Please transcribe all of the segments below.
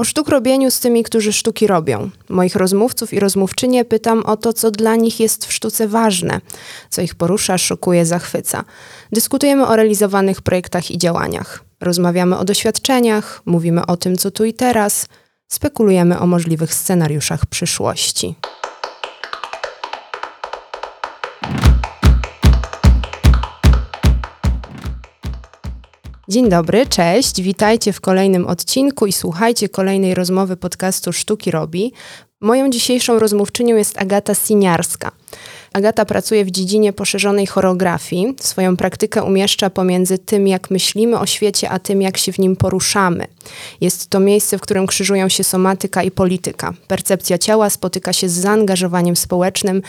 O sztuk robieniu z tymi, którzy sztuki robią. Moich rozmówców i rozmówczynie pytam o to, co dla nich jest w sztuce ważne, co ich porusza, szokuje, zachwyca. Dyskutujemy o realizowanych projektach i działaniach. Rozmawiamy o doświadczeniach, mówimy o tym, co tu i teraz, spekulujemy o możliwych scenariuszach przyszłości. Dzień dobry, cześć, witajcie w kolejnym odcinku i słuchajcie kolejnej rozmowy podcastu Sztuki Robi. Moją dzisiejszą rozmówczynią jest Agata Siniarska. Agata pracuje w dziedzinie poszerzonej choreografii. Swoją praktykę umieszcza pomiędzy tym, jak myślimy o świecie, a tym, jak się w nim poruszamy. Jest to miejsce, w którym krzyżują się somatyka i polityka. Percepcja ciała spotyka się z zaangażowaniem społecznym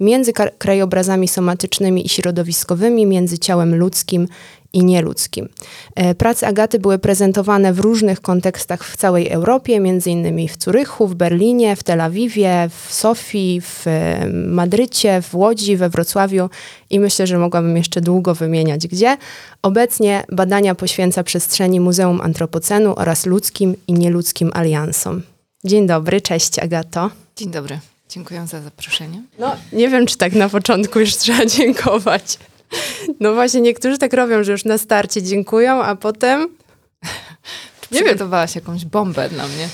między krajobrazami somatycznymi i środowiskowymi, między ciałem ludzkim i nieludzkim. E, prace Agaty były prezentowane w różnych kontekstach w całej Europie, między innymi w Curychu, w Berlinie, w Tel Awiwie, w Sofii, w e, Madrycie, w Łodzi, we Wrocławiu i myślę, że mogłabym jeszcze długo wymieniać gdzie. Obecnie badania poświęca przestrzeni Muzeum Antropocenu oraz ludzkim i nieludzkim aliansom. Dzień dobry, cześć Agato. Dzień dobry. Dziękuję za zaproszenie. No, nie wiem, czy tak na początku już trzeba dziękować. No właśnie, niektórzy tak robią, że już na starcie dziękują, a potem... Nie Przygotowałaś jakąś bombę dla mnie?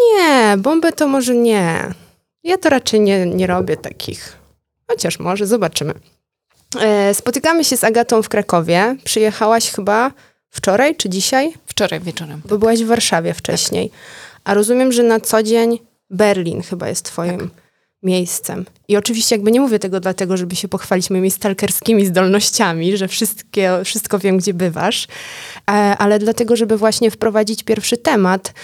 Nie, bombę to może nie. Ja to raczej nie, nie robię takich. Chociaż może, zobaczymy. E, spotykamy się z Agatą w Krakowie. Przyjechałaś chyba wczoraj czy dzisiaj? Wczoraj wieczorem. Bo byłaś w Warszawie wcześniej. Tak. A rozumiem, że na co dzień Berlin chyba jest twoim tak miejscem. I oczywiście jakby nie mówię tego dlatego, żeby się pochwalić moimi stalkerskimi zdolnościami, że wszystkie, wszystko wiem, gdzie bywasz, e, ale dlatego, żeby właśnie wprowadzić pierwszy temat,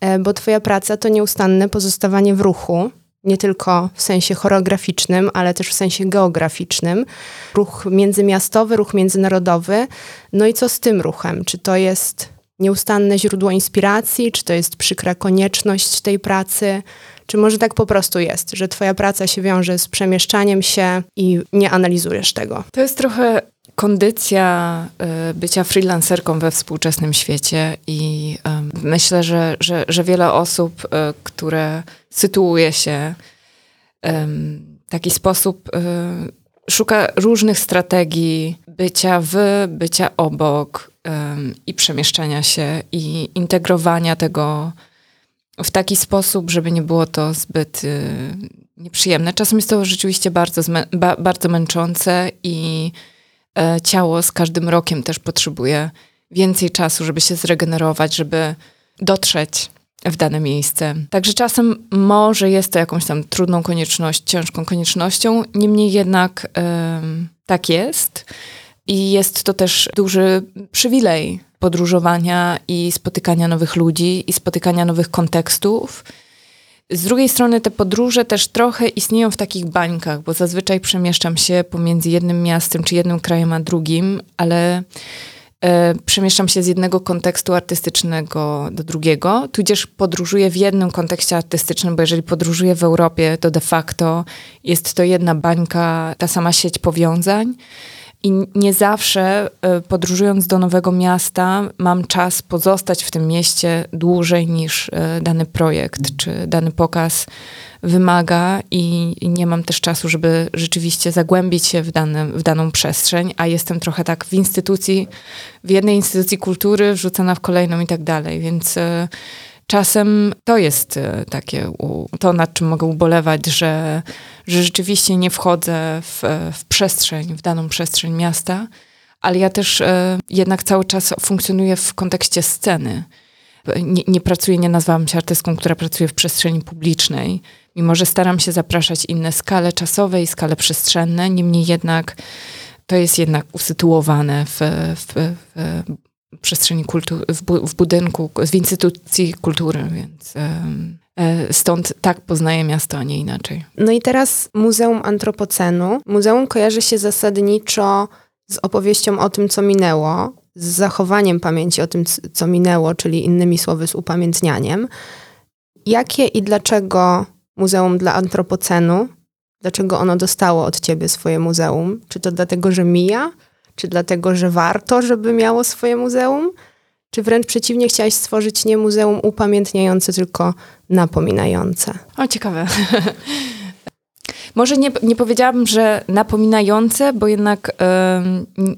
e, bo twoja praca to nieustanne pozostawanie w ruchu, nie tylko w sensie choreograficznym, ale też w sensie geograficznym. Ruch międzymiastowy, ruch międzynarodowy. No i co z tym ruchem? Czy to jest nieustanne źródło inspiracji, czy to jest przykra konieczność tej pracy? Czy może tak po prostu jest, że twoja praca się wiąże z przemieszczaniem się i nie analizujesz tego? To jest trochę kondycja y, bycia freelancerką we współczesnym świecie i myślę, że, że, że wiele osób, y, które sytuuje się w taki sposób, y, szuka różnych strategii bycia w, bycia obok i przemieszczania się i integrowania tego w taki sposób, żeby nie było to zbyt y, nieprzyjemne. Czasem jest to rzeczywiście bardzo, ba, bardzo męczące i e, ciało z każdym rokiem też potrzebuje więcej czasu, żeby się zregenerować, żeby dotrzeć w dane miejsce. Także czasem może jest to jakąś tam trudną konieczność, ciężką koniecznością, niemniej jednak tak jest. I jest to też duży przywilej podróżowania i spotykania nowych ludzi i spotykania nowych kontekstów. Z drugiej strony te podróże też trochę istnieją w takich bańkach, bo zazwyczaj przemieszczam się pomiędzy jednym miastem czy jednym krajem a drugim, ale e, przemieszczam się z jednego kontekstu artystycznego do drugiego, tudzież podróżuję w jednym kontekście artystycznym, bo jeżeli podróżuję w Europie, to de facto jest to jedna bańka, ta sama sieć powiązań. I nie zawsze e, podróżując do nowego miasta mam czas pozostać w tym mieście dłużej niż e, dany projekt czy dany pokaz wymaga i nie mam też czasu, żeby rzeczywiście zagłębić się w, dany, w daną przestrzeń, a jestem trochę tak w instytucji, w jednej instytucji kultury wrzucona w kolejną i tak dalej, więc e, Czasem to jest e, takie, to nad czym mogę ubolewać, że, że rzeczywiście nie wchodzę w, w przestrzeń, w daną przestrzeń miasta, ale ja też e, jednak cały czas funkcjonuję w kontekście sceny. Nie, nie pracuję, nie nazwałam się artystką, która pracuje w przestrzeni publicznej, mimo że staram się zapraszać inne skale czasowe i skale przestrzenne, niemniej jednak to jest jednak usytuowane w, w, w przestrzeni kultury, w, bu w budynku, w instytucji kultury, więc e, stąd tak poznaję miasto, a nie inaczej. No i teraz Muzeum Antropocenu. Muzeum kojarzy się zasadniczo z opowieścią o tym, co minęło, z zachowaniem pamięci o tym, co minęło, czyli innymi słowy z upamiętnianiem. Jakie i dlaczego Muzeum dla Antropocenu? Dlaczego ono dostało od ciebie swoje muzeum? Czy to dlatego, że mija? Czy dlatego, że warto, żeby miało swoje muzeum? Czy wręcz przeciwnie, chciałaś stworzyć nie muzeum upamiętniające, tylko napominające? O, ciekawe. Może nie, nie powiedziałabym, że napominające, bo jednak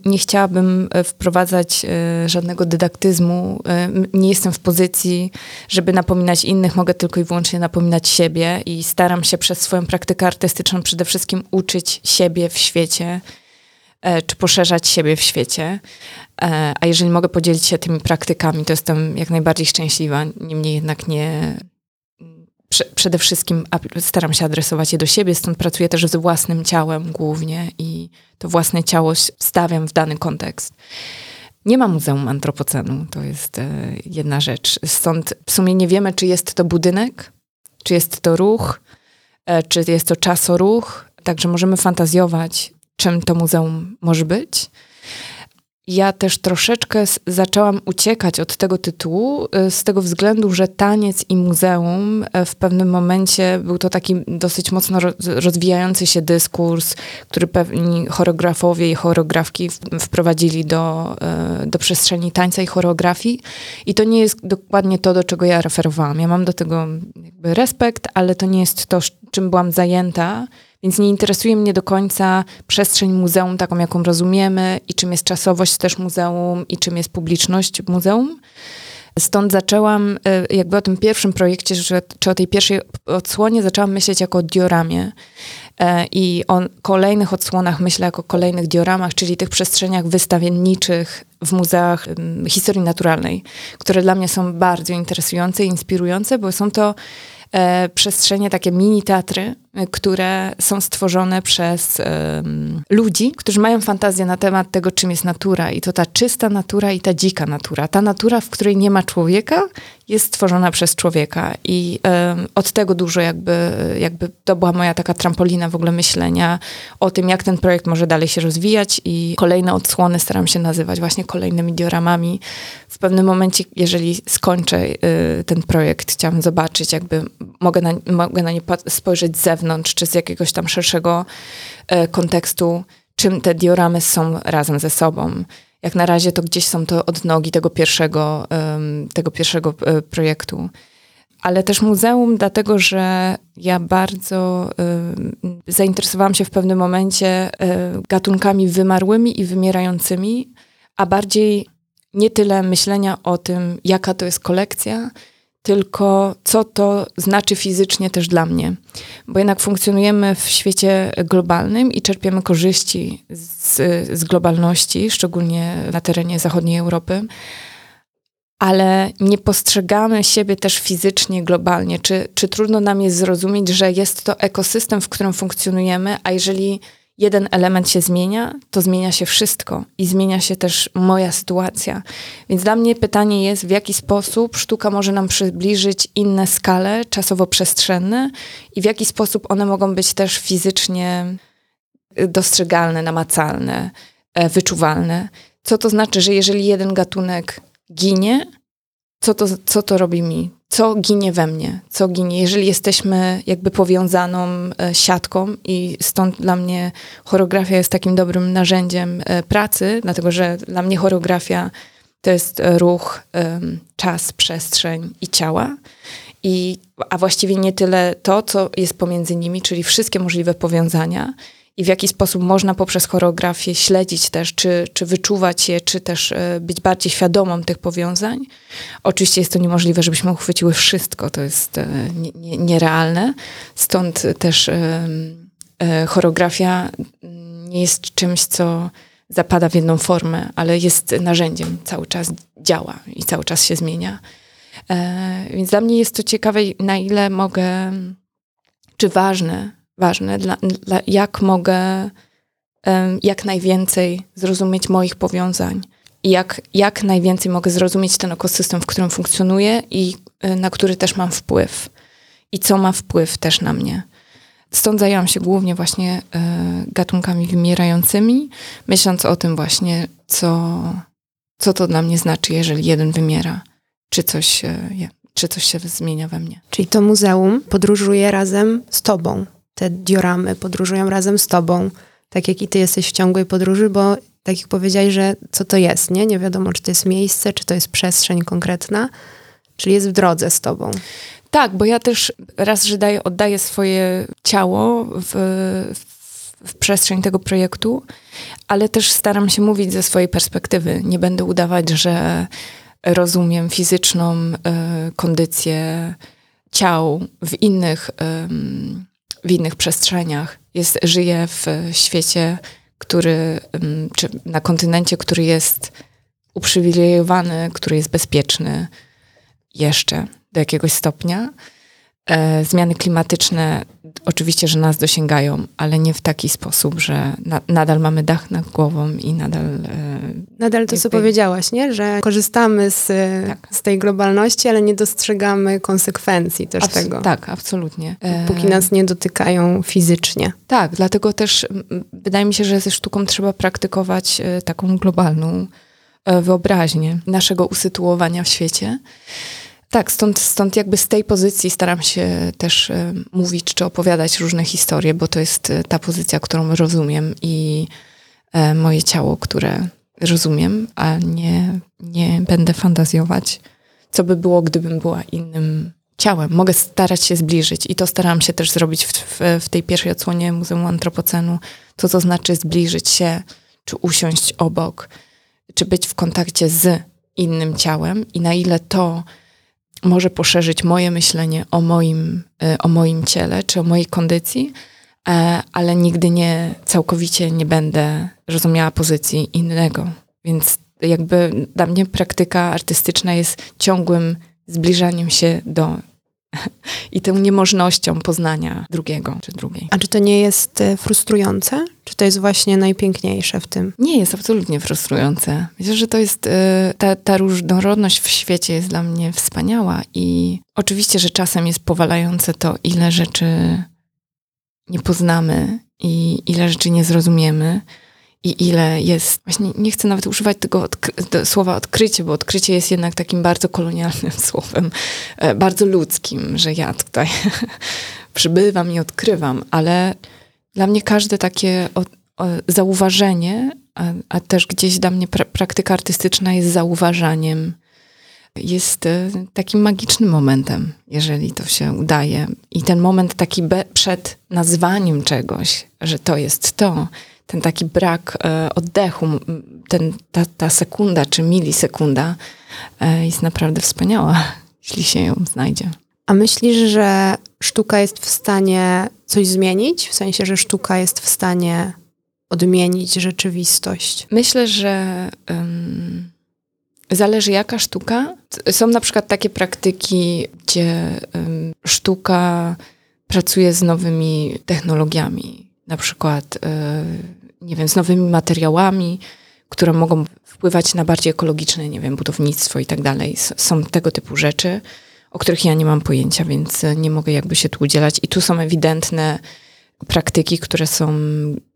nie chciałabym e, wprowadzać e, żadnego dydaktyzmu. E, nie jestem w pozycji, żeby napominać innych, mogę tylko i wyłącznie napominać siebie i staram się przez swoją praktykę artystyczną przede wszystkim uczyć siebie w świecie, czy poszerzać siebie w świecie. A jeżeli mogę podzielić się tymi praktykami, to jestem jak najbardziej szczęśliwa. Niemniej jednak nie, przede wszystkim staram się adresować je do siebie, stąd pracuję też z własnym ciałem głównie i to własne ciało stawiam w dany kontekst. Nie ma Muzeum Antropocenu, to jest e, jedna rzecz. Stąd w sumie nie wiemy, czy jest to budynek, czy jest to ruch, e, czy jest to czasoruch, także możemy fantazjować, czym to muzeum może być ja też troszeczkę zaczęłam uciekać od tego tytułu y, z tego względu, że taniec i muzeum e, w pewnym momencie był to taki dosyć mocno rozwijający się dyskurs, który pewni choreografowie i choreografki wprowadzili do, e, do przestrzeni tańca i choreografii. I to nie jest dokładnie to, do czego ja referowałam. Ja mam do tego respekt, ale to nie jest to, czym byłam zajęta. Więc nie interesuje mnie do końca przestrzeń muzeum, taką jaką rozumiemy, i czym jest czasowość też muzeum, i czym jest publiczność muzeum. Stąd zaczęłam, e, jakby o tym pierwszym projekcie, czy o tej pierwszej odsłonie, zaczęłam myśleć jako o dioramie. E, I o kolejnych odsłonach myślę jako o kolejnych dioramach, czyli tych przestrzeniach wystawienniczych w muzeach historii naturalnej, które dla mnie są bardzo interesujące i inspirujące, bo są to e, przestrzenie, takie mini teatry, które są stworzone przez um, ludzi, którzy mają fantazję na temat tego, czym jest natura. I to ta czysta natura i ta dzika natura. Ta natura, w której nie ma człowieka, jest stworzona przez człowieka. I um, od tego dużo jakby, jakby to była moja taka trampolina w ogóle myślenia o tym, jak ten projekt może dalej się rozwijać. I kolejne odsłony staram się nazywać właśnie kolejnymi dioramami. W pewnym momencie, jeżeli skończę y, ten projekt, chciałam zobaczyć, jakby mogę na, mogę na nie spojrzeć z zewnątrz, zewnątrz, czy z jakiegoś tam szerszego e, kontekstu, czym te dioramy są razem ze sobą. Jak na razie to gdzieś są to odnogi tego pierwszego, tego pierwszego e, projektu. Ale też muzeum, dlatego że ja bardzo zainteresowałam się w pewnym momencie e, gatunkami wymarłymi i wymierającymi, a bardziej nie tyle myślenia o tym, jaka to jest kolekcja, tylko co to znaczy fizycznie też dla mnie. Bo jednak funkcjonujemy w świecie globalnym i czerpiemy korzyści z, z globalności, szczególnie na terenie zachodniej Europy, ale nie postrzegamy siebie też fizycznie, globalnie. Czy, czy trudno nam jest zrozumieć, że jest to ekosystem, w którym funkcjonujemy, a jeżeli jeden element się zmienia, to zmienia się wszystko i zmienia się też moja sytuacja. Więc dla mnie pytanie jest, w jaki sposób sztuka może nam przybliżyć inne skale czasowo-przestrzenne i w jaki sposób one mogą być też fizycznie y, dostrzegalne, namacalne, e, wyczuwalne. Co to znaczy, że jeżeli jeden gatunek ginie, co to, co to robi mi? Co ginie we mnie? Co ginie? Jeżeli jesteśmy jakby powiązaną e, siatką i stąd dla mnie choreografia jest takim dobrym narzędziem e, pracy, dlatego że dla mnie choreografia to jest ruch, czas, przestrzeń i ciała. I, a właściwie nie tyle to, co jest pomiędzy nimi, czyli wszystkie możliwe powiązania i w jaki sposób można poprzez choreografię śledzić też, czy, czy wyczuwać je, czy też e, być bardziej świadomą tych powiązań. Oczywiście jest to niemożliwe, żebyśmy uchwyciły wszystko, to jest e, nie, nie, nierealne. Stąd też e, choreografia nie jest czymś, co zapada w jedną formę, ale jest narzędziem, cały czas działa i cały czas się zmienia. Więc dla mnie jest to ciekawe, na ile mogę, czy ważne, ważne, dla, dla, jak mogę um, jak najwięcej zrozumieć moich powiązań i jak, jak najwięcej mogę zrozumieć ten ekosystem, w którym funkcjonuję i y, na który też mam wpływ i co ma wpływ też na mnie. Stąd zajęłam się głównie właśnie y, gatunkami wymierającymi, myśląc o tym właśnie, co, co to dla mnie znaczy, jeżeli jeden wymiera, czy coś, y, czy coś się zmienia we mnie. Czyli to muzeum podróżuje razem z tobą, te dioramy podróżują razem z tobą. tak jak i ty jesteś w ciągłej podróży, bo tak jak powiedziałeś, że co to jest, nie? Nie wiadomo, czy to jest miejsce, czy to jest przestrzeń konkretna, czyli jest w drodze z tobą. Tak, bo ja też raz, że daję, oddaję swoje ciało w, w, w przestrzeń tego projektu, ale też staram się mówić ze swojej perspektywy. Nie będę udawać, że rozumiem fizyczną y, kondycję ciał w innych, y, w innych przestrzeniach. Jest, żyję w świecie, który, y, czy na kontynencie, który jest uprzywilejowany, który jest bezpieczny jeszcze do jakiegoś stopnia. E, zmiany klimatyczne oczywiście, że nas dosięgają, ale nie w taki sposób, że na, nadal mamy dach nad głową i nadal. E, nadal to, co powiedziałaś, nie? że korzystamy z, tak. z tej globalności, ale nie dostrzegamy konsekwencji też Abs tego. Tak, absolutnie. E, Póki nas nie dotykają fizycznie. Tak, dlatego też wydaje mi się, że ze sztuką trzeba praktykować e, taką globalną e, wyobraźnię naszego usytuowania w świecie. Tak, stąd, stąd jakby z tej pozycji staram się też y, mówić czy opowiadać różne historie, bo to jest y, ta pozycja, którą rozumiem i y, moje ciało, które rozumiem, a nie, nie będę fantazjować, co by było, gdybym była innym ciałem. Mogę starać się zbliżyć i to starałam się też zrobić w, w, w tej pierwszej odsłonie Muzeum Antropocenu, co to znaczy zbliżyć się, czy usiąść obok, czy być w kontakcie z innym ciałem i na ile to może poszerzyć moje myślenie o moim, e, o moim ciele czy o mojej kondycji, e, ale nigdy nie całkowicie nie będę rozumiała pozycji innego. Więc jakby dla mnie praktyka artystyczna jest ciągłym zbliżaniem się do i tą niemożnością poznania drugiego czy drugiej. A czy to nie jest e, frustrujące? Czy to jest właśnie najpiękniejsze w tym? Nie jest absolutnie frustrujące. Myślę, że to jest, e, ta, ta różnorodność w świecie jest dla mnie wspaniała i oczywiście, że czasem jest powalające to, ile rzeczy nie poznamy i ile rzeczy nie zrozumiemy i ile jest, właśnie nie chcę nawet używać tego odkry słowa odkrycie, bo odkrycie jest jednak takim bardzo kolonialnym słowem, e, bardzo ludzkim, że ja tutaj przybywam i odkrywam, ale dla mnie każde takie o, o, zauważenie, a, a, też gdzieś dla mnie pra praktyka artystyczna jest zauważaniem, jest e, takim magicznym momentem, jeżeli to się udaje. I ten moment taki przed nazwaniem czegoś, że to jest to, ten taki brak e, oddechu, ten, ta, ta sekunda czy milisekunda e, jest naprawdę wspaniała, jeśli się ją znajdzie. A myślisz, że sztuka jest w stanie coś zmienić? W sensie, że sztuka jest w stanie odmienić rzeczywistość? Myślę, że um, zależy jaka sztuka. Są na przykład takie praktyki, gdzie um, sztuka pracuje z nowymi technologiami. Na przykład y, nie wiem, z nowymi materiałami, które mogą wpływać na bardziej ekologiczne, nie wiem, budownictwo i tak dalej. Są tego typu rzeczy, o których ja nie mam pojęcia, więc nie mogę jakby się tu udzielać. I tu są ewidentne praktyki, które są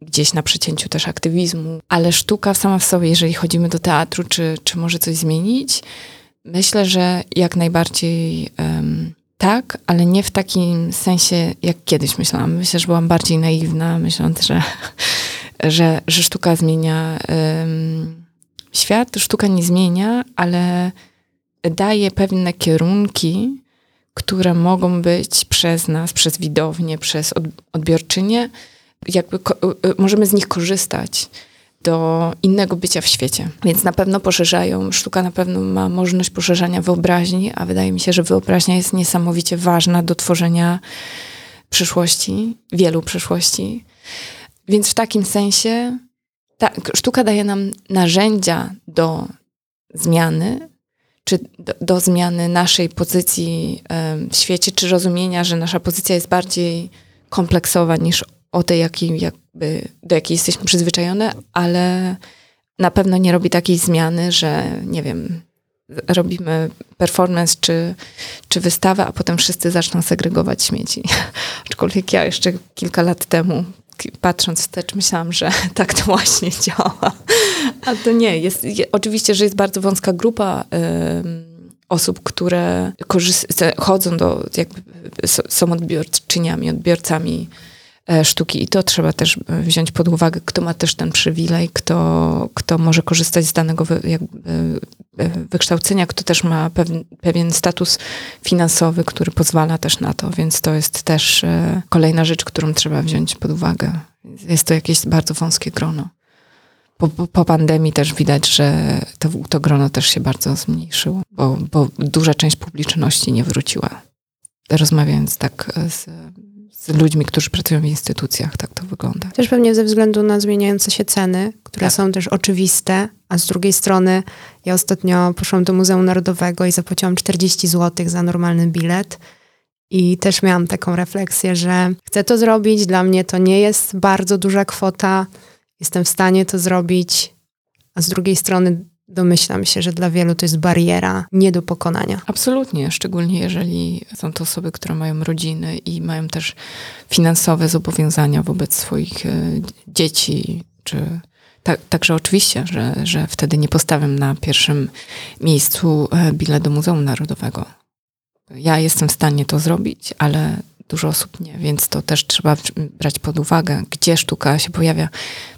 gdzieś na przecięciu też aktywizmu, ale sztuka sama w sobie, jeżeli chodzimy do teatru, czy, czy może coś zmienić, myślę, że jak najbardziej um, tak, ale nie w takim sensie, jak kiedyś myślałam. Myślę, że byłam bardziej naiwna, myśląc, że że, że sztuka zmienia świat. Sztuka nie zmienia, ale daje pewne kierunki, które mogą być przez nas, przez widownię, przez odbiorczynię, jakby możemy z nich korzystać do innego bycia w świecie. Więc na pewno poszerzają, sztuka na pewno ma możliwość poszerzania wyobraźni, a wydaje mi się, że wyobraźnia jest niesamowicie ważna do tworzenia przyszłości, wielu przyszłości. Więc w takim sensie ta sztuka daje nam narzędzia do zmiany, czy do, do zmiany naszej pozycji w świecie, czy rozumienia, że nasza pozycja jest bardziej kompleksowa niż o tej, jakby, do jakiej jesteśmy przyzwyczajone, ale na pewno nie robi takiej zmiany, że nie wiem, robimy performance czy, czy wystawę, a potem wszyscy zaczną segregować śmieci. Aczkolwiek ja jeszcze kilka lat temu patrząc wstecz, myślałam, że tak to właśnie działa. A to nie. Jest, oczywiście, że jest bardzo wąska grupa y, osób, które chodzą do, jakby są odbiorczyniami, odbiorcami sztuki i to trzeba też e, wziąć pod uwagę, kto ma też ten przywilej, kto, kto może korzystać z danego wy, jakby, e, wykształcenia, kto też ma pewien, pewien status finansowy, który pozwala też na to, więc to jest też kolejna rzecz, którą trzeba wziąć pod uwagę. Jest to jakieś bardzo wąskie grono. Po, po, pandemii też widać, że to, to grono też się bardzo zmniejszyło, bo, bo duża część publiczności nie wróciła. Rozmawiając tak z, z ludźmi, którzy pracują w instytucjach, tak to wygląda. Też pewnie ze względu na zmieniające się ceny, które tak. są też oczywiste, a z drugiej strony ja ostatnio poszłam do Muzeum Narodowego i zapłaciłam 40 zł za normalny bilet. I też miałam taką refleksję, że chcę to zrobić, dla mnie to nie jest bardzo duża kwota, jestem w stanie to zrobić, a z drugiej strony domyślam się, że dla wielu to jest bariera nie do pokonania. Absolutnie, szczególnie jeżeli są to osoby, które mają rodziny i mają też finansowe zobowiązania wobec swoich e, dzieci, czy tak, także oczywiście, że, że wtedy nie postawiam na pierwszym miejscu e, bilet do Muzeum Narodowego. Ja jestem w stanie to zrobić, ale dużo osób nie, więc to też trzeba brać pod uwagę, gdzie sztuka się pojawia.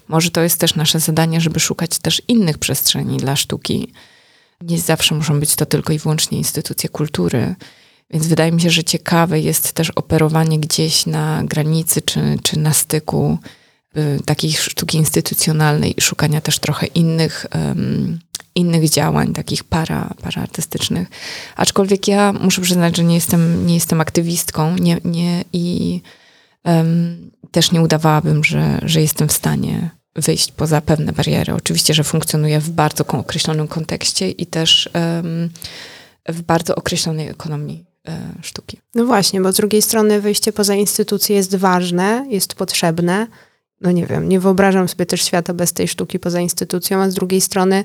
Może to jest też nasze zadanie, żeby szukać też innych przestrzeni dla sztuki. Nie zawsze muszą być to tylko i wyłącznie instytucje kultury. Więc wydaje mi się, że ciekawe jest też operowanie gdzieś na granicy czy, czy na styku y, takiej sztuki instytucjonalnej i szukania też trochę innych um, innych działań, takich para, paraartystycznych. Aczkolwiek ja muszę przyznać, że nie jestem, nie jestem aktywistką nie, nie, i um, też nie udawałabym, że, że jestem w stanie wyjść poza pewne bariery. Oczywiście, że funkcjonuję w bardzo określonym kontekście i też um, w bardzo określonej ekonomii e, sztuki. No właśnie, bo z drugiej strony wyjście poza instytucje jest ważne, jest potrzebne. No nie wiem, nie wyobrażam sobie też świata bez tej sztuki poza instytucją, a z drugiej strony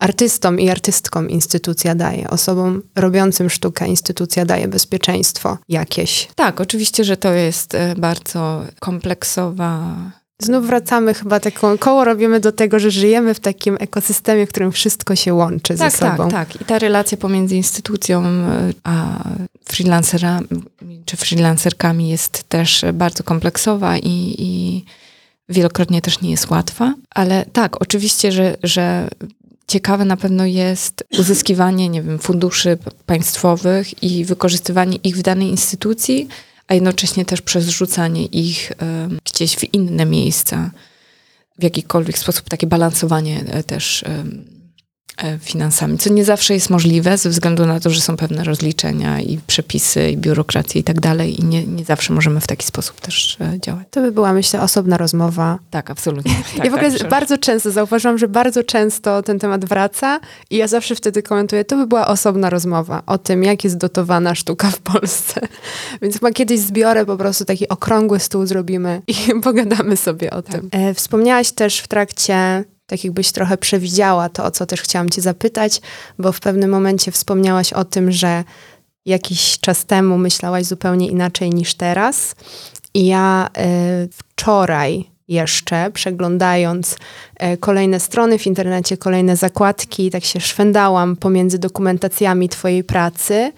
artystom i artystkom instytucja daje, osobom robiącym sztukę instytucja daje bezpieczeństwo jakieś. Tak, oczywiście, że to jest e, bardzo kompleksowa. Znów wracamy chyba taką koło robimy do tego, że żyjemy w takim ekosystemie, w którym wszystko się łączy tak, ze sobą. Tak, tak. I ta relacja pomiędzy instytucją e, a freelancerami czy freelancerkami jest też bardzo kompleksowa i, i wielokrotnie też nie jest łatwa. Ale tak, oczywiście, że, że ciekawe na pewno jest uzyskiwanie, nie wiem, funduszy państwowych i wykorzystywanie ich w danej instytucji, a jednocześnie też przez rzucanie ich gdzieś w inne miejsca. W jakikolwiek sposób takie balansowanie e, też finansami, co nie zawsze jest możliwe ze względu na to, że są pewne rozliczenia i przepisy i biurokracja i tak dalej i nie, nie zawsze możemy w taki sposób też e, działać. To by była, myślę, osobna rozmowa. Tak, absolutnie. Tak, ja w ogóle tak, bardzo często zauważyłam, że bardzo często ten temat wraca i ja zawsze wtedy komentuję, to by była osobna rozmowa o tym, jak jest dotowana sztuka w Polsce. Więc chyba kiedyś zbiorę po prostu taki okrągły stół zrobimy i pogadamy sobie o tak. tym. E, wspomniałaś też w trakcie tak jakbyś trochę przewidziała to, o co też chciałam cię zapytać, bo w pewnym momencie wspomniałaś o tym, że jakiś czas temu myślałaś zupełnie inaczej niż teraz. I ja y, wczoraj jeszcze, przeglądając y, kolejne strony w internecie, kolejne zakładki, tak się szwendałam pomiędzy dokumentacjami Twojej pracy.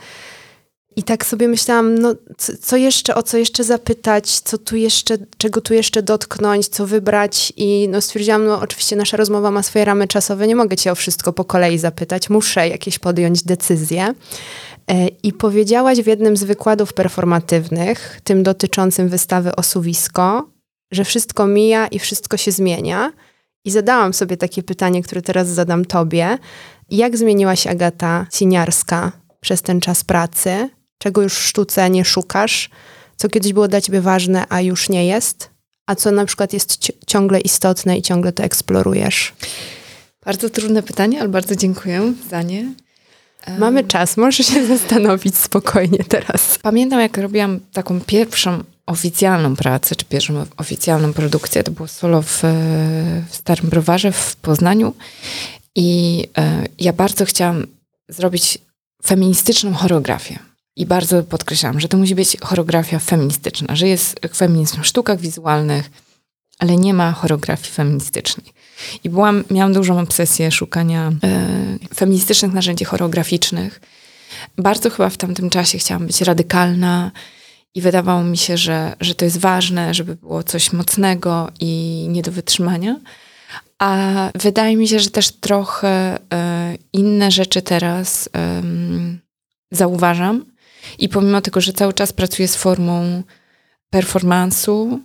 I tak sobie myślałam, no co jeszcze, o co jeszcze zapytać, co tu jeszcze, czego tu jeszcze dotknąć, co wybrać i no stwierdziłam, no oczywiście nasza rozmowa ma swoje ramy czasowe, nie mogę cię o wszystko po kolei zapytać, muszę jakieś podjąć decyzje. E, I powiedziałaś w jednym z wykładów performatywnych, tym dotyczącym wystawy Osuwisko, że wszystko mija i wszystko się zmienia. I zadałam sobie takie pytanie, które teraz zadam tobie. Jak zmieniła się Agata Siniarska przez ten czas pracy? Czego już w sztuce nie szukasz, co kiedyś było dla ciebie ważne, a już nie jest, a co na przykład jest ciągle istotne i ciągle to eksplorujesz? Bardzo trudne pytanie, ale bardzo dziękuję za nie. Mamy czas, możesz się zastanowić spokojnie teraz. Pamiętam, jak robiłam taką pierwszą oficjalną pracę, czy pierwszą oficjalną produkcję, to było solo w, w Starym Browarze w Poznaniu i e, ja bardzo chciałam zrobić feministyczną choreografię. I bardzo podkreślam, że to musi być choreografia feministyczna, że jest feminizm w sztukach wizualnych, ale nie ma choreografii feministycznej. I byłam, miałam dużą obsesję szukania e, feministycznych narzędzi choreograficznych. Bardzo chyba w tamtym czasie chciałam być radykalna i wydawało mi się, że, że to jest ważne, żeby było coś mocnego i nie do wytrzymania. A wydaje mi się, że też trochę e, inne rzeczy teraz zauważam. I pomimo tego, że cały czas pracuję z formą performansu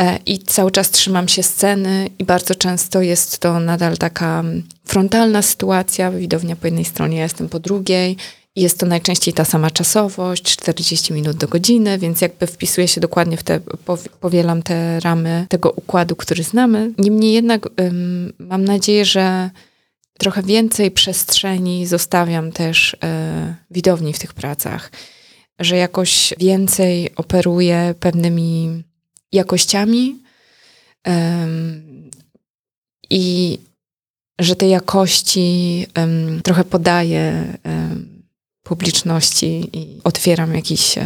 e, i cały czas trzymam się sceny, i bardzo często jest to nadal taka frontalna sytuacja, widownia po jednej stronie, ja jestem po drugiej jest to najczęściej ta sama czasowość, 40 minut do godziny, więc jakby wpisuję się dokładnie w te, powielam te ramy tego układu, który znamy. Niemniej jednak um, mam nadzieję, że trochę więcej przestrzeni zostawiam też e, widowni w tych pracach, że jakoś więcej operuję pewnymi jakościami i że te jakości trochę podaję publiczności i otwieram jakiś e,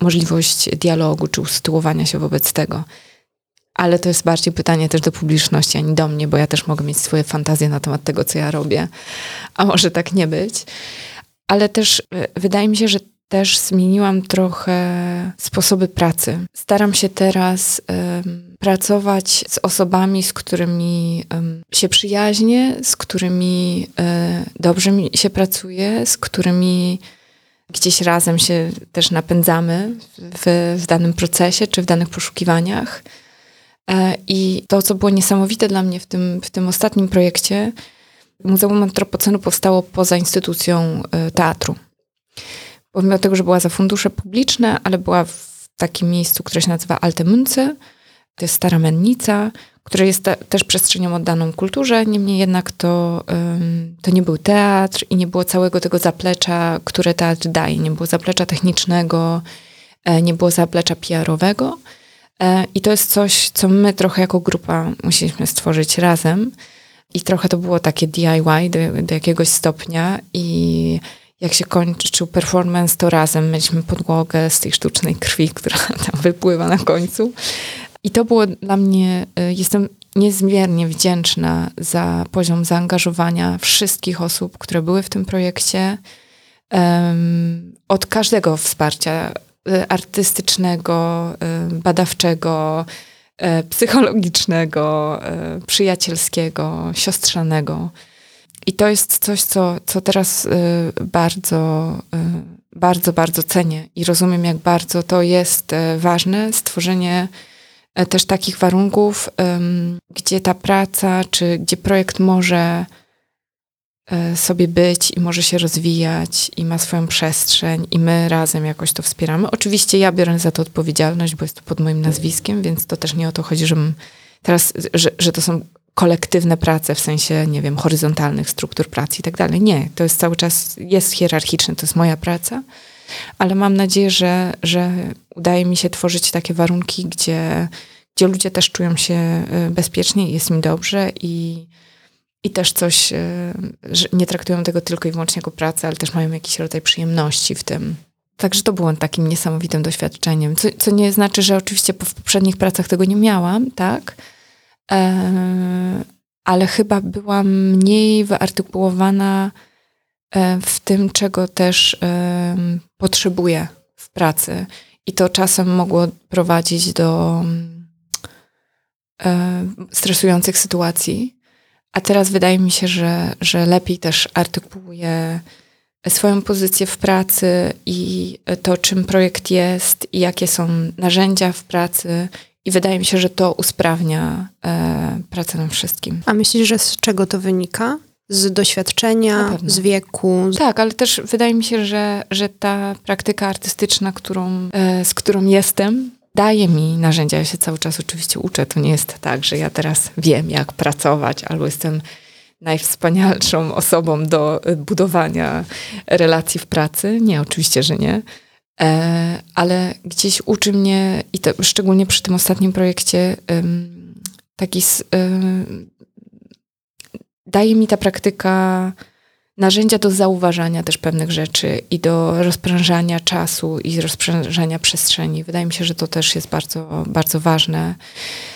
możliwość dialogu czy usytuowania się wobec tego. Ale to jest bardziej pytanie też do publiczności, a nie do mnie, bo ja też mogę mieć swoje fantazje na temat tego, co ja robię, a może tak nie być. Ale też e, wydaje mi się, że też zmieniłam trochę sposoby pracy. Staram się teraz pracować z osobami, z którymi się przyjaźnię, z którymi um, dobrze mi się pracuje, z którymi gdzieś razem się też napędzamy w, w danym procesie czy w danych poszukiwaniach. E, I to, co było niesamowite dla mnie w tym, w tym ostatnim projekcie, Muzeum Antropocenu powstało poza instytucją e, teatru pomimo tego, że była za fundusze publiczne, ale była w takim miejscu, które się nazywa Alte Münze, to jest stara mennica, która jest te, też przestrzenią oddaną kulturze, niemniej jednak to, to nie był teatr i nie było całego tego zaplecza, które teatr daje. Nie było zaplecza technicznego, e, nie było zaplecza PR-owego. E, I to jest coś, co my trochę jako grupa musieliśmy stworzyć razem. I trochę to było takie DIY do, do jakiegoś stopnia i jak się kończył performance, to razem mieliśmy podłogę z tej sztucznej krwi, która tam wypływa na końcu. I to było dla mnie, y, jestem niezmiernie wdzięczna za poziom zaangażowania wszystkich osób, które były w tym projekcie. Um, od każdego wsparcia artystycznego, y, badawczego, psychologicznego, przyjacielskiego, siostrzanego. I to jest coś, co, co teraz y, bardzo, y, bardzo, bardzo cenię i rozumiem, jak bardzo to jest y, ważne, stworzenie też takich warunków, gdzie ta praca, czy gdzie projekt może sobie być i może się rozwijać i ma swoją przestrzeń i my razem jakoś to wspieramy. Oczywiście ja biorę za to odpowiedzialność, bo jest to pod moim nazwiskiem, więc to też nie o to chodzi, żebym teraz, że, że to są kolektywne prace w sensie, nie wiem, horyzontalnych struktur pracy i tak dalej. Nie, to jest cały czas, jest hierarchiczne, to jest moja praca, ale mam nadzieję, że, że udaje mi się tworzyć takie warunki, gdzie, gdzie ludzie też czują się y, bezpiecznie, jest im dobrze i, i też coś, y, że nie traktują tego tylko i wyłącznie jako pracę, ale też mają jakiś rodzaj przyjemności w tym. Także to było takim niesamowitym doświadczeniem. Co, co nie znaczy, że oczywiście w poprzednich pracach tego nie miałam, tak? E, ale chyba byłam mniej wyartykułowana e, w tym, czego też e, potrzebuję w pracy. I to czasem mogło prowadzić do stresujących sytuacji. A teraz wydaje mi się, że, że lepiej też artykułuję swoją pozycję w pracy i to, czym projekt jest, i jakie są narzędzia w pracy, i wydaje mi się, że to usprawnia e, pracę nam wszystkim. A myślisz, że z czego to wynika? Z doświadczenia, z wieku? Tak, ale też wydaje mi się, że, że ta praktyka artystyczna, którą, e, z którą jestem, daje mi narzędzia. Ja się cały czas oczywiście uczę. To nie jest tak, że ja teraz wiem, jak pracować, albo jestem najwspanialszą osobą do budowania relacji w pracy. Nie, oczywiście, że nie. E, ale gdzieś uczy mnie, i to szczególnie przy tym ostatnim projekcie, taki daje mi ta praktyka narzędzia do zauważania też pewnych rzeczy i do rozprężania czasu i rozprężania przestrzeni. Wydaje mi się, że to też jest bardzo, bardzo ważne.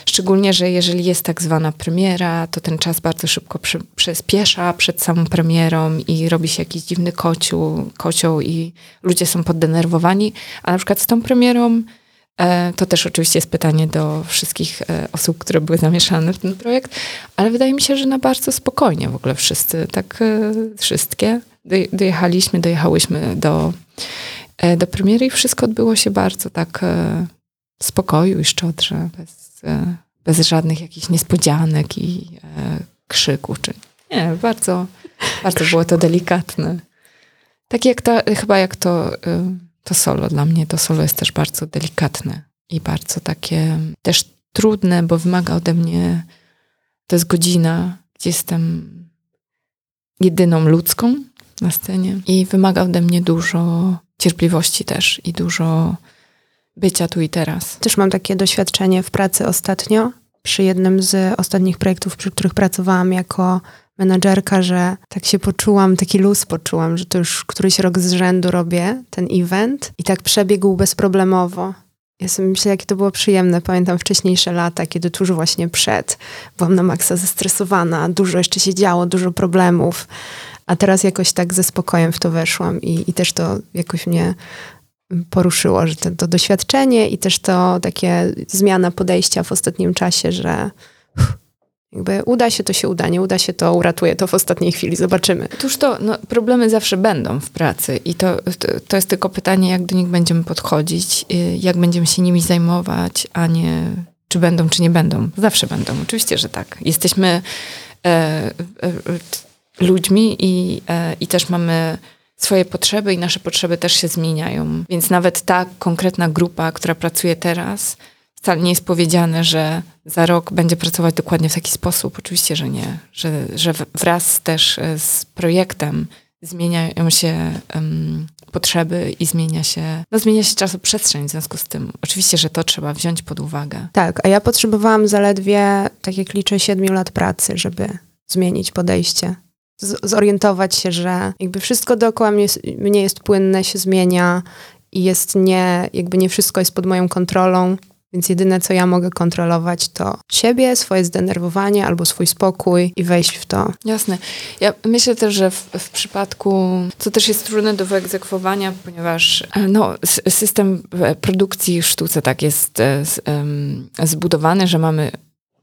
Szczególnie, że jeżeli jest tak zwana premiera, to ten czas bardzo szybko przy, przyspiesza przed samą premierą i robi się jakiś dziwny kociu, kocioł i ludzie są poddenerwowani. A na przykład z tą premierą to też oczywiście jest pytanie do wszystkich e, osób, które były zamieszane w ten projekt, ale wydaje mi się, że na bardzo spokojnie w ogóle wszyscy, tak e, wszystkie dojechaliśmy, dojechałyśmy do, do premiery i wszystko odbyło się bardzo tak w spokoju i szczodrze, bez, bez żadnych jakichś niespodzianek i krzyku, czy nie, bardzo, bardzo było to delikatne. Tak jak ta, chyba jak to to solo dla mnie, to solo jest też bardzo delikatne i bardzo takie też trudne, bo wymaga ode mnie, to jest godzina, gdzie jestem jedyną ludzką na scenie i wymaga ode mnie dużo cierpliwości też i dużo bycia tu i teraz. Też mam takie doświadczenie w pracy ostatnio. Przy jednym z ostatnich projektów, przy których pracowałam jako menadżerka, że tak się poczułam, taki luz poczułam, że to już któryś rok z rzędu robię ten event i tak przebiegł bezproblemowo. Ja sobie myślę, jakie to było przyjemne. Pamiętam wcześniejsze lata, kiedy tuż właśnie przed byłam na maksa zestresowana, dużo jeszcze się działo, dużo problemów, a teraz jakoś tak ze spokojem w to weszłam i, i też to jakoś mnie poruszyło, że to, to doświadczenie i też to takie zmiana podejścia w ostatnim czasie, że jakby uda się, to się uda, nie uda się, to uratuje to w ostatniej chwili, zobaczymy. Otóż to, no, problemy zawsze będą w pracy i to, to, to, jest tylko pytanie, jak do nich będziemy podchodzić, y, jak będziemy się nimi zajmować, a nie czy będą, czy nie będą. Zawsze będą, oczywiście, że tak. Jesteśmy e, e, ludźmi i, e, i też mamy swoje potrzeby i nasze potrzeby też się zmieniają. Więc nawet ta konkretna grupa, która pracuje teraz, wcale nie jest powiedziane, że za rok będzie pracować dokładnie w taki sposób. Oczywiście, że nie. Że, że wraz też e, z projektem zmieniają się um, potrzeby i zmienia się, no zmienia się czasoprzestrzeń w związku z tym. Oczywiście, że to trzeba wziąć pod uwagę. Tak, a ja potrzebowałam zaledwie, tak jak liczę, siedmiu lat pracy, żeby zmienić podejście. Z zorientować się, że jakby wszystko dookoła mnie, mnie jest płynne, się zmienia i jest nie, jakby nie wszystko jest pod moją kontrolą więc jedyne, co ja mogę kontrolować, to siebie, swoje zdenerwowanie albo swój spokój i wejść w to. Jasne. Ja myślę też, że w, w przypadku, co też jest trudne do wyegzekwowania, ponieważ e, no, system e, produkcji w sztuce tak jest e, zbudowany, że mamy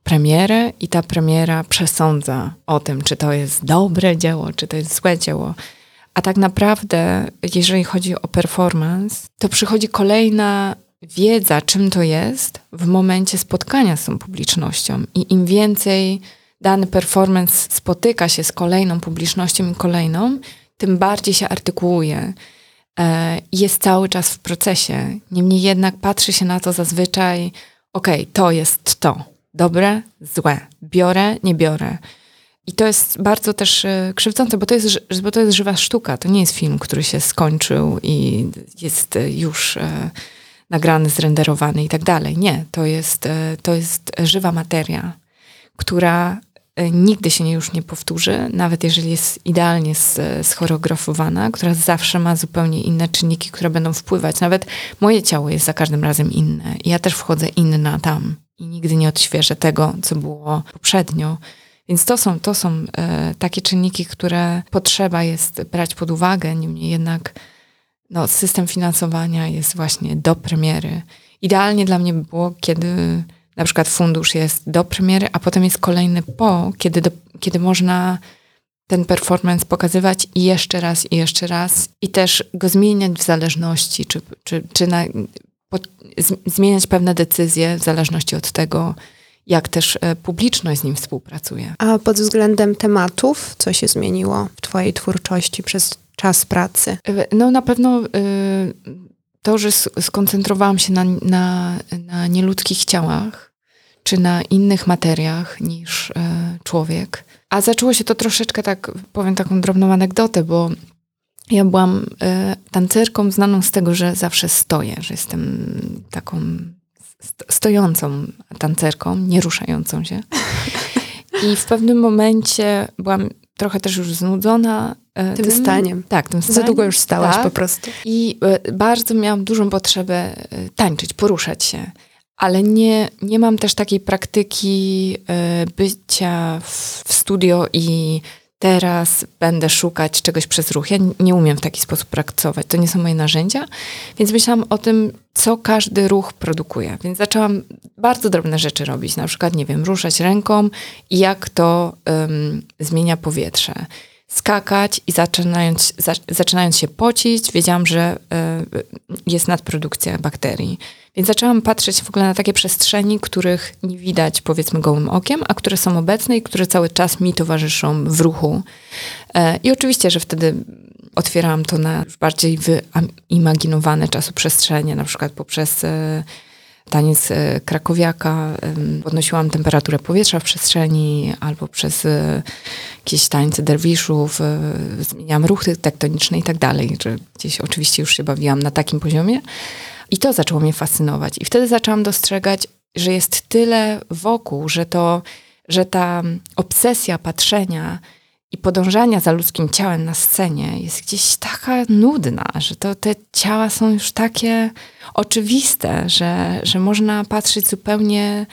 premierę i ta premiera przesądza o tym, czy to jest dobre dzieło, czy to jest złe dzieło. A tak naprawdę, jeżeli chodzi o performance, to przychodzi kolejna wiedza, czym to jest, w momencie spotkania z tą publicznością. I im więcej dany performance spotyka się z kolejną publicznością i kolejną, tym bardziej się artykułuje. E, jest cały czas w procesie. Niemniej jednak patrzy się na to zazwyczaj, okej, okay, to jest to. Dobre, złe. Biorę, nie biorę. I to jest bardzo też e, krzywdzące, bo to, jest, bo to jest żywa sztuka. To nie jest film, który się skończył i jest już e, nagrany, zrenderowany i tak dalej. Nie, to jest, e, to jest żywa materia, która e, nigdy się już nie powtórzy, nawet jeżeli jest idealnie schoreografowana, która zawsze ma zupełnie inne czynniki, które będą wpływać. Nawet moje ciało jest za każdym razem inne. I ja też wchodzę inna tam i nigdy nie odświeżę tego, co było poprzednio. Więc to są, to są e, takie czynniki, które potrzeba jest brać pod uwagę, niemniej jednak no, system finansowania jest właśnie do premiery. Idealnie dla mnie by było, kiedy na przykład fundusz jest do premiery, a potem jest kolejny po, kiedy, do, kiedy można ten performance pokazywać i jeszcze raz, i jeszcze raz, i też go zmieniać w zależności, czy, czy, czy na, po, zmieniać pewne decyzje w zależności od tego, jak też e, publiczność z nim współpracuje. A pod względem tematów, co się zmieniło w Twojej twórczości przez czas pracy? No na pewno y, to, że skoncentrowałam się na, na, na nieludzkich ciałach, czy na innych materiach niż y, człowiek. A zaczęło się to troszeczkę tak, powiem taką drobną anegdotę, bo ja byłam y, tancerką znaną z tego, że zawsze stoję, że jestem taką stojącą tancerką, nie ruszającą się. I w pewnym momencie byłam trochę też już znudzona e, Tym staniem. Tak, tym Za staniem. długo już stałaś tak. po prostu. I e, bardzo miałam dużą potrzebę e, tańczyć, poruszać się. Ale nie, nie mam też takiej praktyki bycia w, w studio i teraz będę szukać czegoś przez ruch. Ja nie umiem w taki sposób pracować. To nie są moje narzędzia. Więc myślałam o tym, co każdy ruch produkuje. Więc zaczęłam bardzo drobne rzeczy robić. Na przykład, nie wiem, ruszać ręką i jak to um, zmienia powietrze skakać i zaczynając, za, zaczynając się pocić, wiedziałam, że y, jest nadprodukcja bakterii. Więc zaczęłam patrzeć w ogóle na takie przestrzeni, których nie widać powiedzmy gołym okiem, a które są obecne i które cały czas mi towarzyszą w ruchu. Y, I oczywiście, że wtedy otwierałam to na już bardziej wyimaginowane czasoprzestrzenie, na przykład poprzez y, taniec e, krakowiaka, podnosiłam temperaturę powietrza w przestrzeni albo przez e, jakieś tańce derwiszów, e, zmieniałam ruchy tektoniczne i tak dalej, że gdzieś oczywiście już się bawiłam na takim poziomie. I to zaczęło mnie fascynować. I wtedy zaczęłam dostrzegać, że jest tyle wokół, że to, że ta obsesja patrzenia i podążania za ludzkim ciałem na scenie jest gdzieś taka nudna, że to te ciała są już takie oczywiste, że, że można patrzeć zupełnie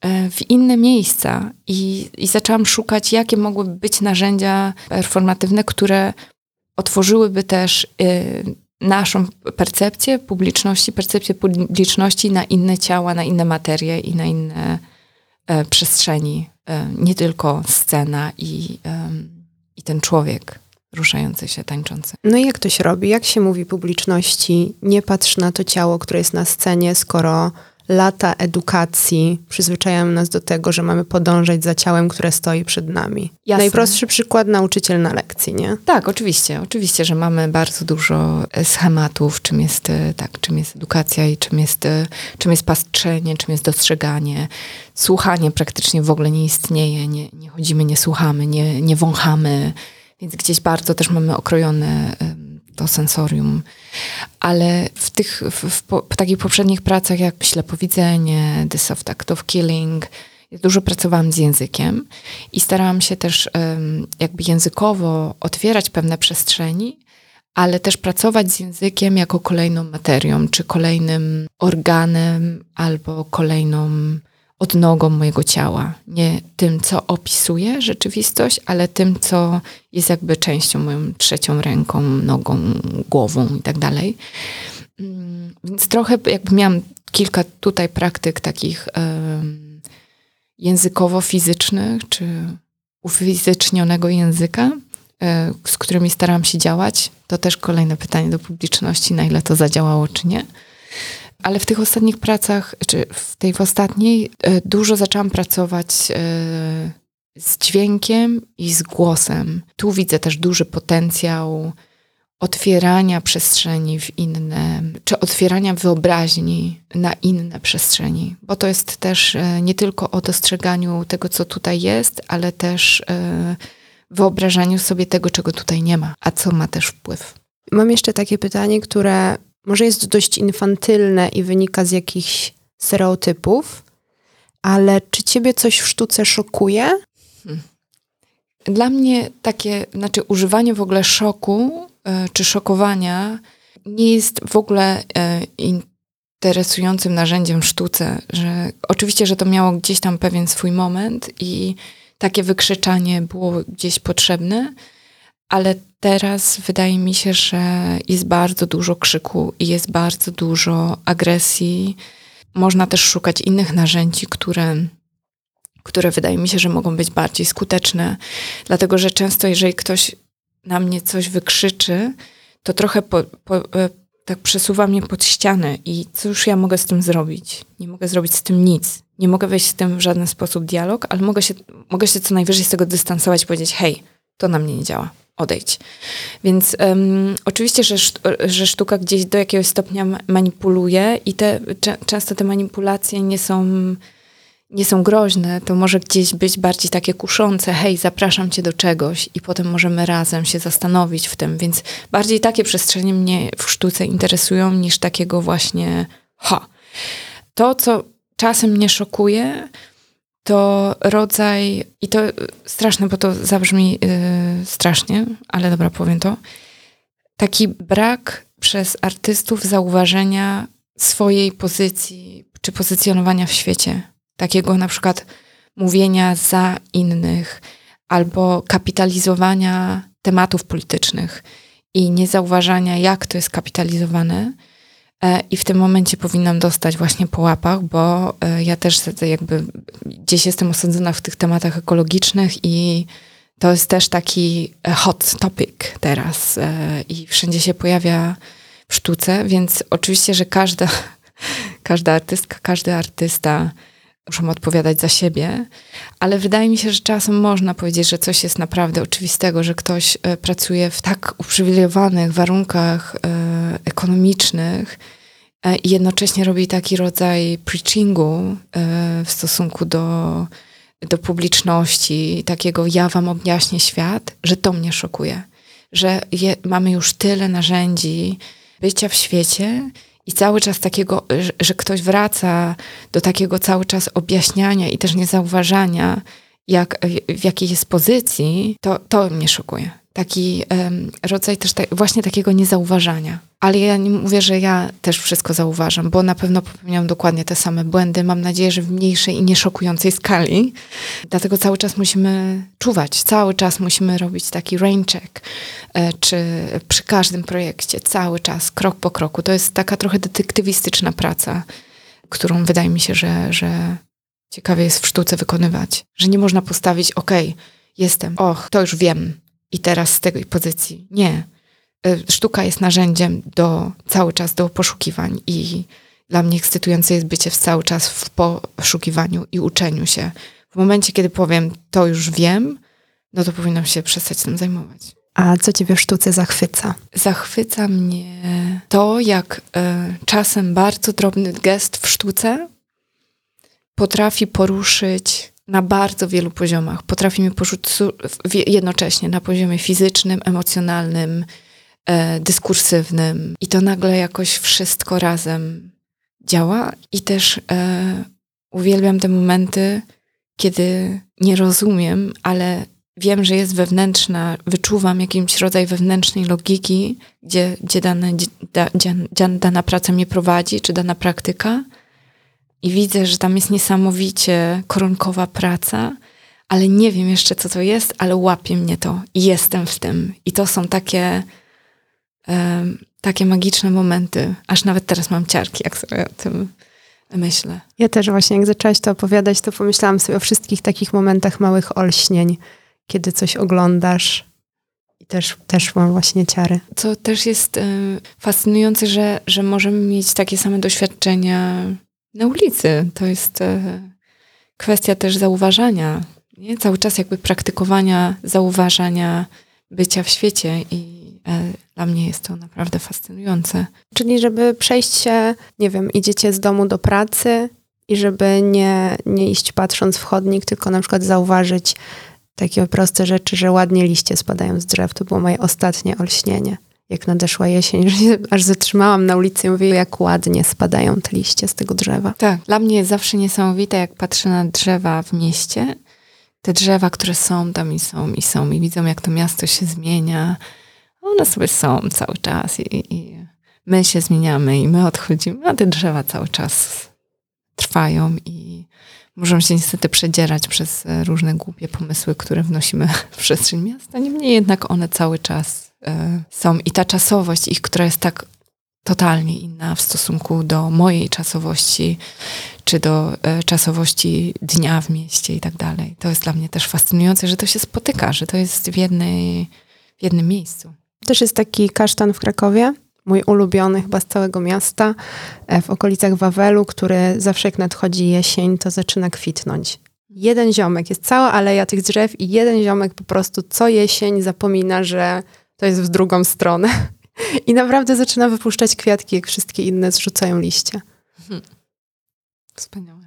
e, w inne miejsca. I, I zaczęłam szukać, jakie mogłyby być narzędzia performatywne, które otworzyłyby też y, naszą percepcję publiczności, percepcję publiczności na inne ciała, na inne materie i na inne przestrzeni E, nie tylko scena i, i ten człowiek ruszający się, tańczący. No i jak to się robi? Jak się mówi publiczności? Nie patrz na to ciało, które jest na scenie, skoro lata edukacji przyzwyczajają nas do tego, że mamy podążać za ciałem, które stoi przed nami. Jasne. Najprostszy przykład nauczyciel na lekcji, nie? Tak, oczywiście. Oczywiście, że mamy bardzo dużo e, schematów, czym jest, e, tak, czym jest edukacja i czym jest, e, czym jest patrzenie, czym jest dostrzeganie. Słuchanie praktycznie w ogóle nie istnieje. Nie, nie chodzimy, nie słuchamy, nie, nie wąchamy. Więc gdzieś bardzo też mamy okrojone to sensorium. Ale w tych, w, w, w takich poprzednich pracach jak Ślepowidzenie, The Soft Act of Killing, dużo pracowałam z językiem i starałam się też um, jakby językowo otwierać pewne przestrzeni, ale też pracować z językiem jako kolejną materią, czy kolejnym organem, albo kolejną odnogą mojego ciała. Nie tym, co opisuje rzeczywistość, ale tym, co jest jakby częścią moją trzecią ręką, nogą, głową i tak dalej. Mm, więc trochę jakby miałam kilka tutaj praktyk takich językowo-fizycznych, czy ufizycznionego języka, e, z którymi starałam się działać. To też kolejne pytanie do publiczności, na ile to zadziałało, czy nie. Ale w tych ostatnich pracach, czy w tej w ostatniej, e, dużo zaczęłam pracować e, z dźwiękiem i z głosem. Tu widzę też duży potencjał otwierania przestrzeni w inne, czy otwierania wyobraźni na inne przestrzeni, bo to jest też e, nie tylko o dostrzeganiu tego, co tutaj jest, ale też wyobrażaniu sobie tego, czego tutaj nie ma, a co ma też wpływ. Mam jeszcze takie pytanie, które może jest dość infantylne i wynika z jakichś stereotypów, ale czy ciebie coś w sztuce szokuje? Hmm. Dla mnie takie, znaczy używanie w ogóle szoku y, czy szokowania nie jest w ogóle y, interesującym narzędziem w sztuce, że oczywiście, że to miało gdzieś tam pewien swój moment i takie wykrzyczanie było gdzieś potrzebne, ale teraz wydaje mi się, że jest bardzo dużo krzyku i jest bardzo dużo agresji. Można też szukać innych narzędzi, które, które wydaje mi się, że mogą być bardziej skuteczne. Dlatego, że często, jeżeli ktoś na mnie coś wykrzyczy, to trochę po, po, e, tak przesuwa mnie pod ścianę i cóż ja mogę z tym zrobić? Nie mogę zrobić z tym nic. Nie mogę wejść z tym w żaden sposób dialog, ale mogę się, mogę się co najwyżej z tego dystansować i powiedzieć, hej, to na mnie nie działa odejdź. Więc um, oczywiście, że, że sztuka gdzieś do jakiegoś stopnia manipuluje i te, często te manipulacje nie są, nie są groźne, to może gdzieś być bardziej takie kuszące, hej, zapraszam cię do czegoś i potem możemy razem się zastanowić w tym, więc bardziej takie przestrzenie mnie w sztuce interesują niż takiego właśnie ha. To, co czasem mnie szokuje, to rodzaj, i to straszne, bo to zabrzmi yy, strasznie, ale dobra, powiem to. Taki brak przez artystów zauważenia swojej pozycji czy pozycjonowania w świecie. Takiego na przykład mówienia za innych albo kapitalizowania tematów politycznych i niezauważania, jak to jest kapitalizowane. E, I w tym momencie powinnam dostać właśnie po łapach, bo e, ja też jakby gdzieś jestem osadzona w tych tematach ekologicznych i to jest też taki e, hot topic teraz i wszędzie się pojawia w sztuce, więc oczywiście, że każda, każda artystka, każdy artysta muszą odpowiadać za siebie, ale wydaje mi się, że czasem można powiedzieć, że coś jest naprawdę oczywistego, że ktoś pracuje w tak uprzywilejowanych warunkach ekonomicznych e, i jednocześnie robi taki rodzaj preachingu w stosunku do, do publiczności, takiego ja wam objaśnię świat, że to mnie szokuje. Że je, mamy już tyle narzędzi bycia w świecie, i cały czas takiego, że, że ktoś wraca do takiego cały czas objaśniania i też niezauważania, jak, w jakiej jest pozycji, to, to mnie szokuje. Taki um, rodzaj też ta, właśnie takiego niezauważania. Ale ja nie mówię, że ja też wszystko zauważam, bo na pewno popełniam dokładnie te same błędy. Mam nadzieję, że w mniejszej i nieszokującej skali. Dlatego cały czas musimy czuwać, cały czas musimy robić taki rain check, e, czy przy każdym projekcie, cały czas, krok po kroku. To jest taka trochę detektywistyczna praca, którą wydaje mi się, że, że ciekawie jest w sztuce wykonywać. Że nie można postawić, ok, jestem, och, to już wiem i teraz z tej pozycji. Nie Y, sztuka jest narzędziem do cały czas do poszukiwań i dla mnie ekscytujące jest bycie cały czas w poszukiwaniu i uczeniu się. W momencie, kiedy powiem, to już wiem, no to powinnam się przestać tym zajmować. A co ciebie w sztuce zachwyca? Zachwyca mnie to, jak y, czasem bardzo drobny gest w sztuce potrafi poruszyć na bardzo wielu poziomach. Potrafi mnie poruszyć jednocześnie na poziomie fizycznym, emocjonalnym, e, dyskursywnym i to nagle jakoś wszystko razem działa i też e, uwielbiam te momenty, kiedy nie rozumiem, ale wiem, że jest wewnętrzna, wyczuwam jakiś rodzaj wewnętrznej logiki, gdzie, gdzie, dane, da, dana praca mnie prowadzi, czy dana praktyka. I widzę, że tam jest niesamowicie koronkowa praca, ale nie wiem jeszcze, co to jest, ale łapie mnie to i jestem w tym. I to są takie takie magiczne momenty. Aż nawet teraz mam ciarki, jak sobie o tym myślę. Ja też właśnie, jak zaczęłaś to opowiadać, to pomyślałam sobie o wszystkich takich momentach małych olśnień, kiedy coś oglądasz i też, też mam właśnie ciary. Co też jest y, fascynujące, że, że możemy mieć takie same doświadczenia na ulicy. To jest y, kwestia też zauważania, nie? cały czas jakby praktykowania, zauważania bycia w świecie i E, dla mnie jest to naprawdę fascynujące. Czyli, żeby przejść się, nie wiem, idziecie z domu do pracy i żeby nie, nie iść patrząc w chodnik, tylko na przykład zauważyć takie proste rzeczy, że ładnie liście spadają z drzew. To było moje ostatnie olśnienie. Jak nadeszła jesień, że się aż zatrzymałam na ulicy i mówię, jak ładnie spadają te liście z tego drzewa. Tak, dla mnie jest zawsze niesamowite, jak patrzę na drzewa w mieście. Te drzewa, które są tam i są i są i widzą, jak to miasto się zmienia, one sobie są cały czas i, i my się zmieniamy i my odchodzimy, a te drzewa cały czas trwają i możemy się niestety przedzierać przez różne głupie pomysły, które wnosimy w przestrzeń miasta. Niemniej jednak one cały czas są i ta czasowość ich, która jest tak totalnie inna w stosunku do mojej czasowości, czy do e, czasowości dnia w mieście i tak dalej. To jest dla mnie też fascynujące, że to się spotyka, że to jest w, jednej, w jednym miejscu. Też jest taki kasztan w Krakowie, mój ulubiony chyba z całego miasta, e, w okolicach Wawelu, który zawsze jak nadchodzi jesień, to zaczyna kwitnąć. Jeden ziomek, jest cała aleja tych drzew i jeden ziomek po prostu co jesień zapomina, że to jest w drugą stronę. I naprawdę zaczyna wypuszczać kwiatki, jak wszystkie inne zrzucają liście. Hmm. Wspaniałe.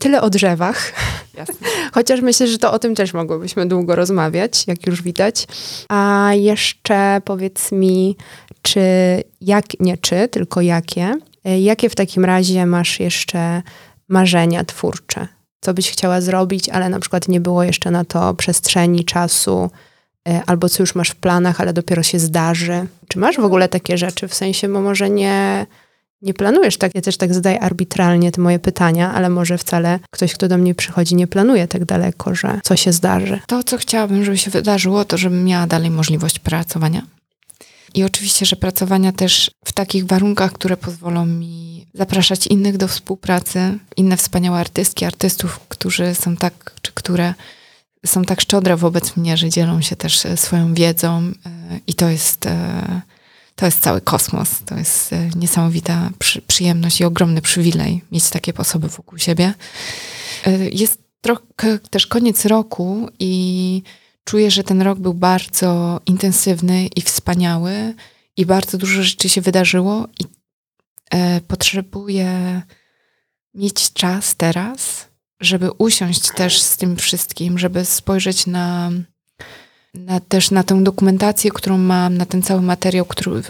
Tyle o drzewach. Jasne. Chociaż myślę, że to o tym też mogłybyśmy długo rozmawiać, jak już widać. A jeszcze powiedz mi, czy jak, nie czy, tylko jakie, jakie w takim razie masz jeszcze marzenia twórcze? co byś chciała zrobić, ale na przykład nie było jeszcze na to przestrzeni, czasu, e, albo co już masz w planach, ale dopiero się zdarzy. Czy masz w ogóle takie rzeczy? W sensie, bo może nie, nie planujesz tak, ja też tak zadaję arbitralnie te moje pytania, ale może wcale ktoś, kto do mnie przychodzi, nie planuje tak daleko, że co się zdarzy. To, co chciałabym, żeby się wydarzyło, to żebym miała dalej możliwość pracowania. I oczywiście, że pracowania też w takich warunkach, które pozwolą mi zapraszać innych do współpracy, inne wspaniałe artystki, artystów, którzy są tak, czy które są tak szczodre wobec mnie, że dzielą się też e, swoją wiedzą e, i to jest, e, to jest cały kosmos. To jest niesamowita przyjemność i ogromny przywilej mieć takie osoby wokół siebie. Jest trochę też koniec roku i czuję, że ten rok był bardzo intensywny i wspaniały i bardzo dużo rzeczy się wydarzyło i potrzebuję mieć czas teraz, żeby usiąść też z tym wszystkim, żeby spojrzeć na, na też na tę dokumentację, którą mam, na ten cały materiał, który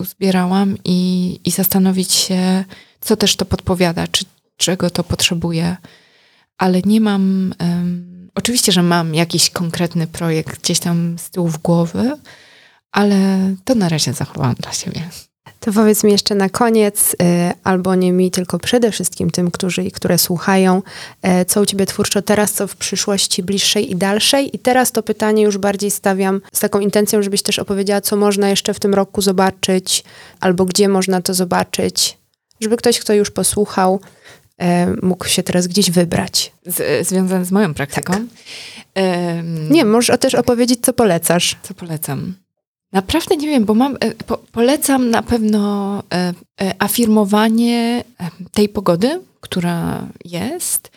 zbierałam i, i zastanowić się, co też to podpowiada, czy czego to potrzebuję. Ale nie mam... Um, Oczywiście, że mam jakiś konkretny projekt gdzieś tam z tyłu w głowy, ale to na razie zachowałam dla siebie. To powiedz mi jeszcze na koniec, y, albo nie mi, tylko przede wszystkim tym, którzy i które słuchają, y, co u ciebie twórczo teraz, co w przyszłości bliższej i dalszej. I teraz to pytanie już bardziej stawiam z taką intencją, żebyś też opowiedziała, co można jeszcze w tym roku zobaczyć, albo gdzie można to zobaczyć, żeby ktoś, kto już posłuchał, E, mógł się teraz gdzieś wybrać. Z, związane z moją praktyką? Tak. Um, nie, możesz też opowiedzieć, co polecasz. Co polecam? Naprawdę nie wiem, bo mam, e, po, polecam na pewno e, e, afirmowanie tej pogody, która jest,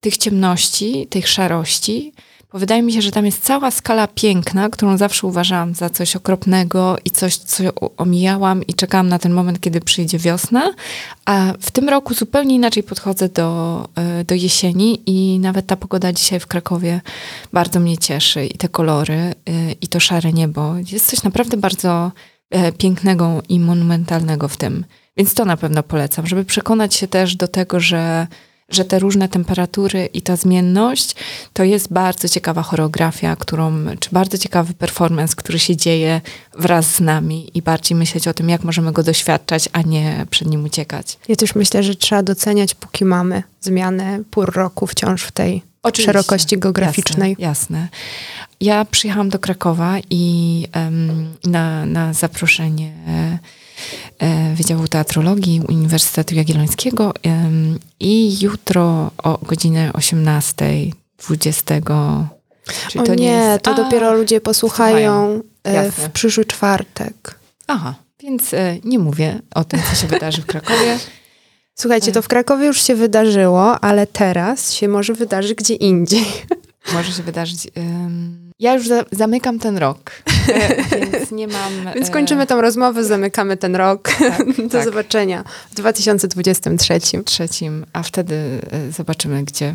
tych ciemności, tych szarości, bo wydaje mi się, że tam jest cała skala piękna, którą zawsze uważałam za coś okropnego i coś, co omijałam i czekałam na ten moment, kiedy przyjdzie wiosna. A w tym roku zupełnie inaczej podchodzę do, e, do jesieni i nawet ta pogoda dzisiaj w Krakowie bardzo mnie cieszy i te kolory e, i to szare niebo. Jest coś naprawdę bardzo e, pięknego i monumentalnego w tym. Więc to na pewno polecam, żeby przekonać się też do tego, że że te różne temperatury i ta zmienność to jest bardzo ciekawa choreografia, którą, czy bardzo ciekawy performance, który się dzieje wraz z nami i bardziej myśleć o tym, jak możemy go doświadczać, a nie przed nim uciekać. Ja też myślę, że trzeba doceniać, póki mamy zmianę pór roku wciąż w tej Oczywiście. szerokości geograficznej. Jasne, jasne. Ja przyjechałam do Krakowa i um, na, na zaproszenie E, Wydziału Teatrologii Uniwersytetu Jagiellońskiego i jutro o godzinie 18, 20. Czy o to nie, nie jest... to A, dopiero ludzie posłuchają e, w przyszły czwartek. Aha, więc e, nie mówię o tym, co się wydarzy w Krakowie. Słuchajcie, to w Krakowie już się wydarzyło, ale teraz się może wydarzy gdzie indziej. Może się wydarzyć. Ja już za, zamykam ten rok, e, więc nie mam. Więc kończymy tą rozmowę, zamykamy ten rok. Tak, Do tak. zobaczenia w 2023. Trzecim, a wtedy e, zobaczymy, gdzie,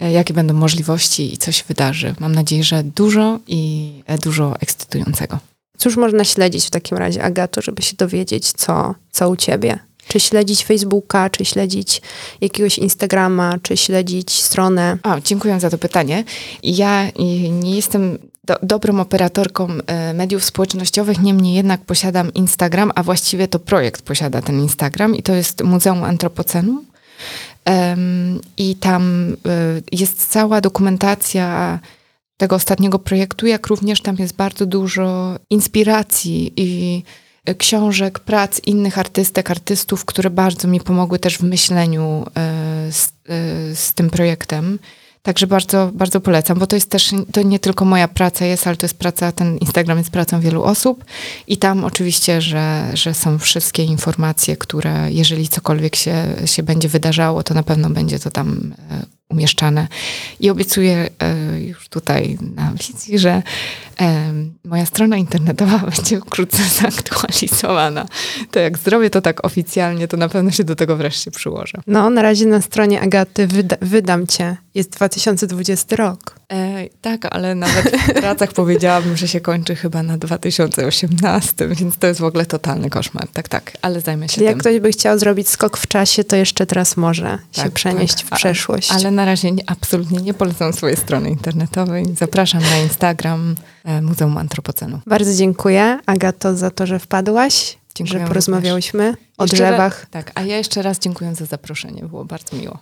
e, jakie będą możliwości i co się wydarzy. Mam nadzieję, że dużo i dużo ekscytującego. Cóż można śledzić w takim razie, Agato, żeby się dowiedzieć, co, co u ciebie? Czy śledzić Facebooka, czy śledzić jakiegoś Instagrama, czy śledzić stronę? O, dziękuję za to pytanie. Ja nie jestem do, dobrą operatorką e, mediów społecznościowych, niemniej jednak posiadam Instagram, a właściwie to projekt posiada ten Instagram i to jest Muzeum Antropocenu. Um, I tam y, jest cała dokumentacja tego ostatniego projektu, jak również tam jest bardzo dużo inspiracji i książek, prac innych artystek, artystów, które bardzo mi pomogły też w myśleniu e, z, e, z tym projektem. Także bardzo, bardzo polecam, bo to jest też, to nie tylko moja praca jest, ale to jest praca, ten Instagram jest pracą wielu osób i tam oczywiście, że, że są wszystkie informacje, które jeżeli cokolwiek się, się będzie wydarzało, to na pewno będzie to tam e, umieszczane. I obiecuję e, już tutaj na wizji, że e, moja strona internetowa będzie wkrótce zaktualizowana. To jak zrobię to tak oficjalnie, to na pewno się do tego wreszcie przyłożę. No, na razie na stronie Agaty wyda wydam cię Jest 2020 rok. E, tak, ale nawet w pracach powiedziałabym, że się kończy chyba na 2018, więc to jest w ogóle totalny koszmar. Tak, tak, ale zajmę się Czyli jak tym. ktoś by chciał zrobić skok w czasie, to jeszcze teraz może się Tak, przenieść tak. w przeszłość. Ale na razie nie, absolutnie nie polecam swojej strony internetowej. Zapraszam na Instagram e, Muzeum Antropocenu. Bardzo dziękuję, Agato, za to, że wpadłaś, Dziękuję że porozmawiałyśmy o drzewach. Raz, tak, a ja jeszcze raz dziękuję za zaproszenie. Było bardzo miło.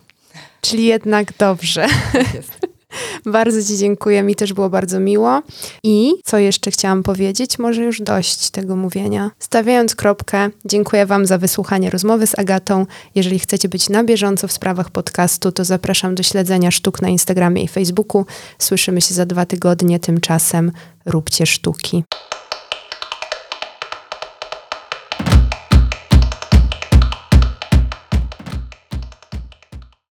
Czyli jednak dobrze. Tak jest. Bardzo Ci dziękuję, mi też było bardzo miło. I co jeszcze chciałam powiedzieć? Może już dość tego mówienia. Stawiając kropkę, dziękuję Wam za wysłuchanie rozmowy z Agatą. Jeżeli chcecie być na bieżąco w sprawach podcastu, to zapraszam do śledzenia sztuk na Instagramie i Facebooku. Słyszymy się za dwa tygodnie, tymczasem róbcie sztuki.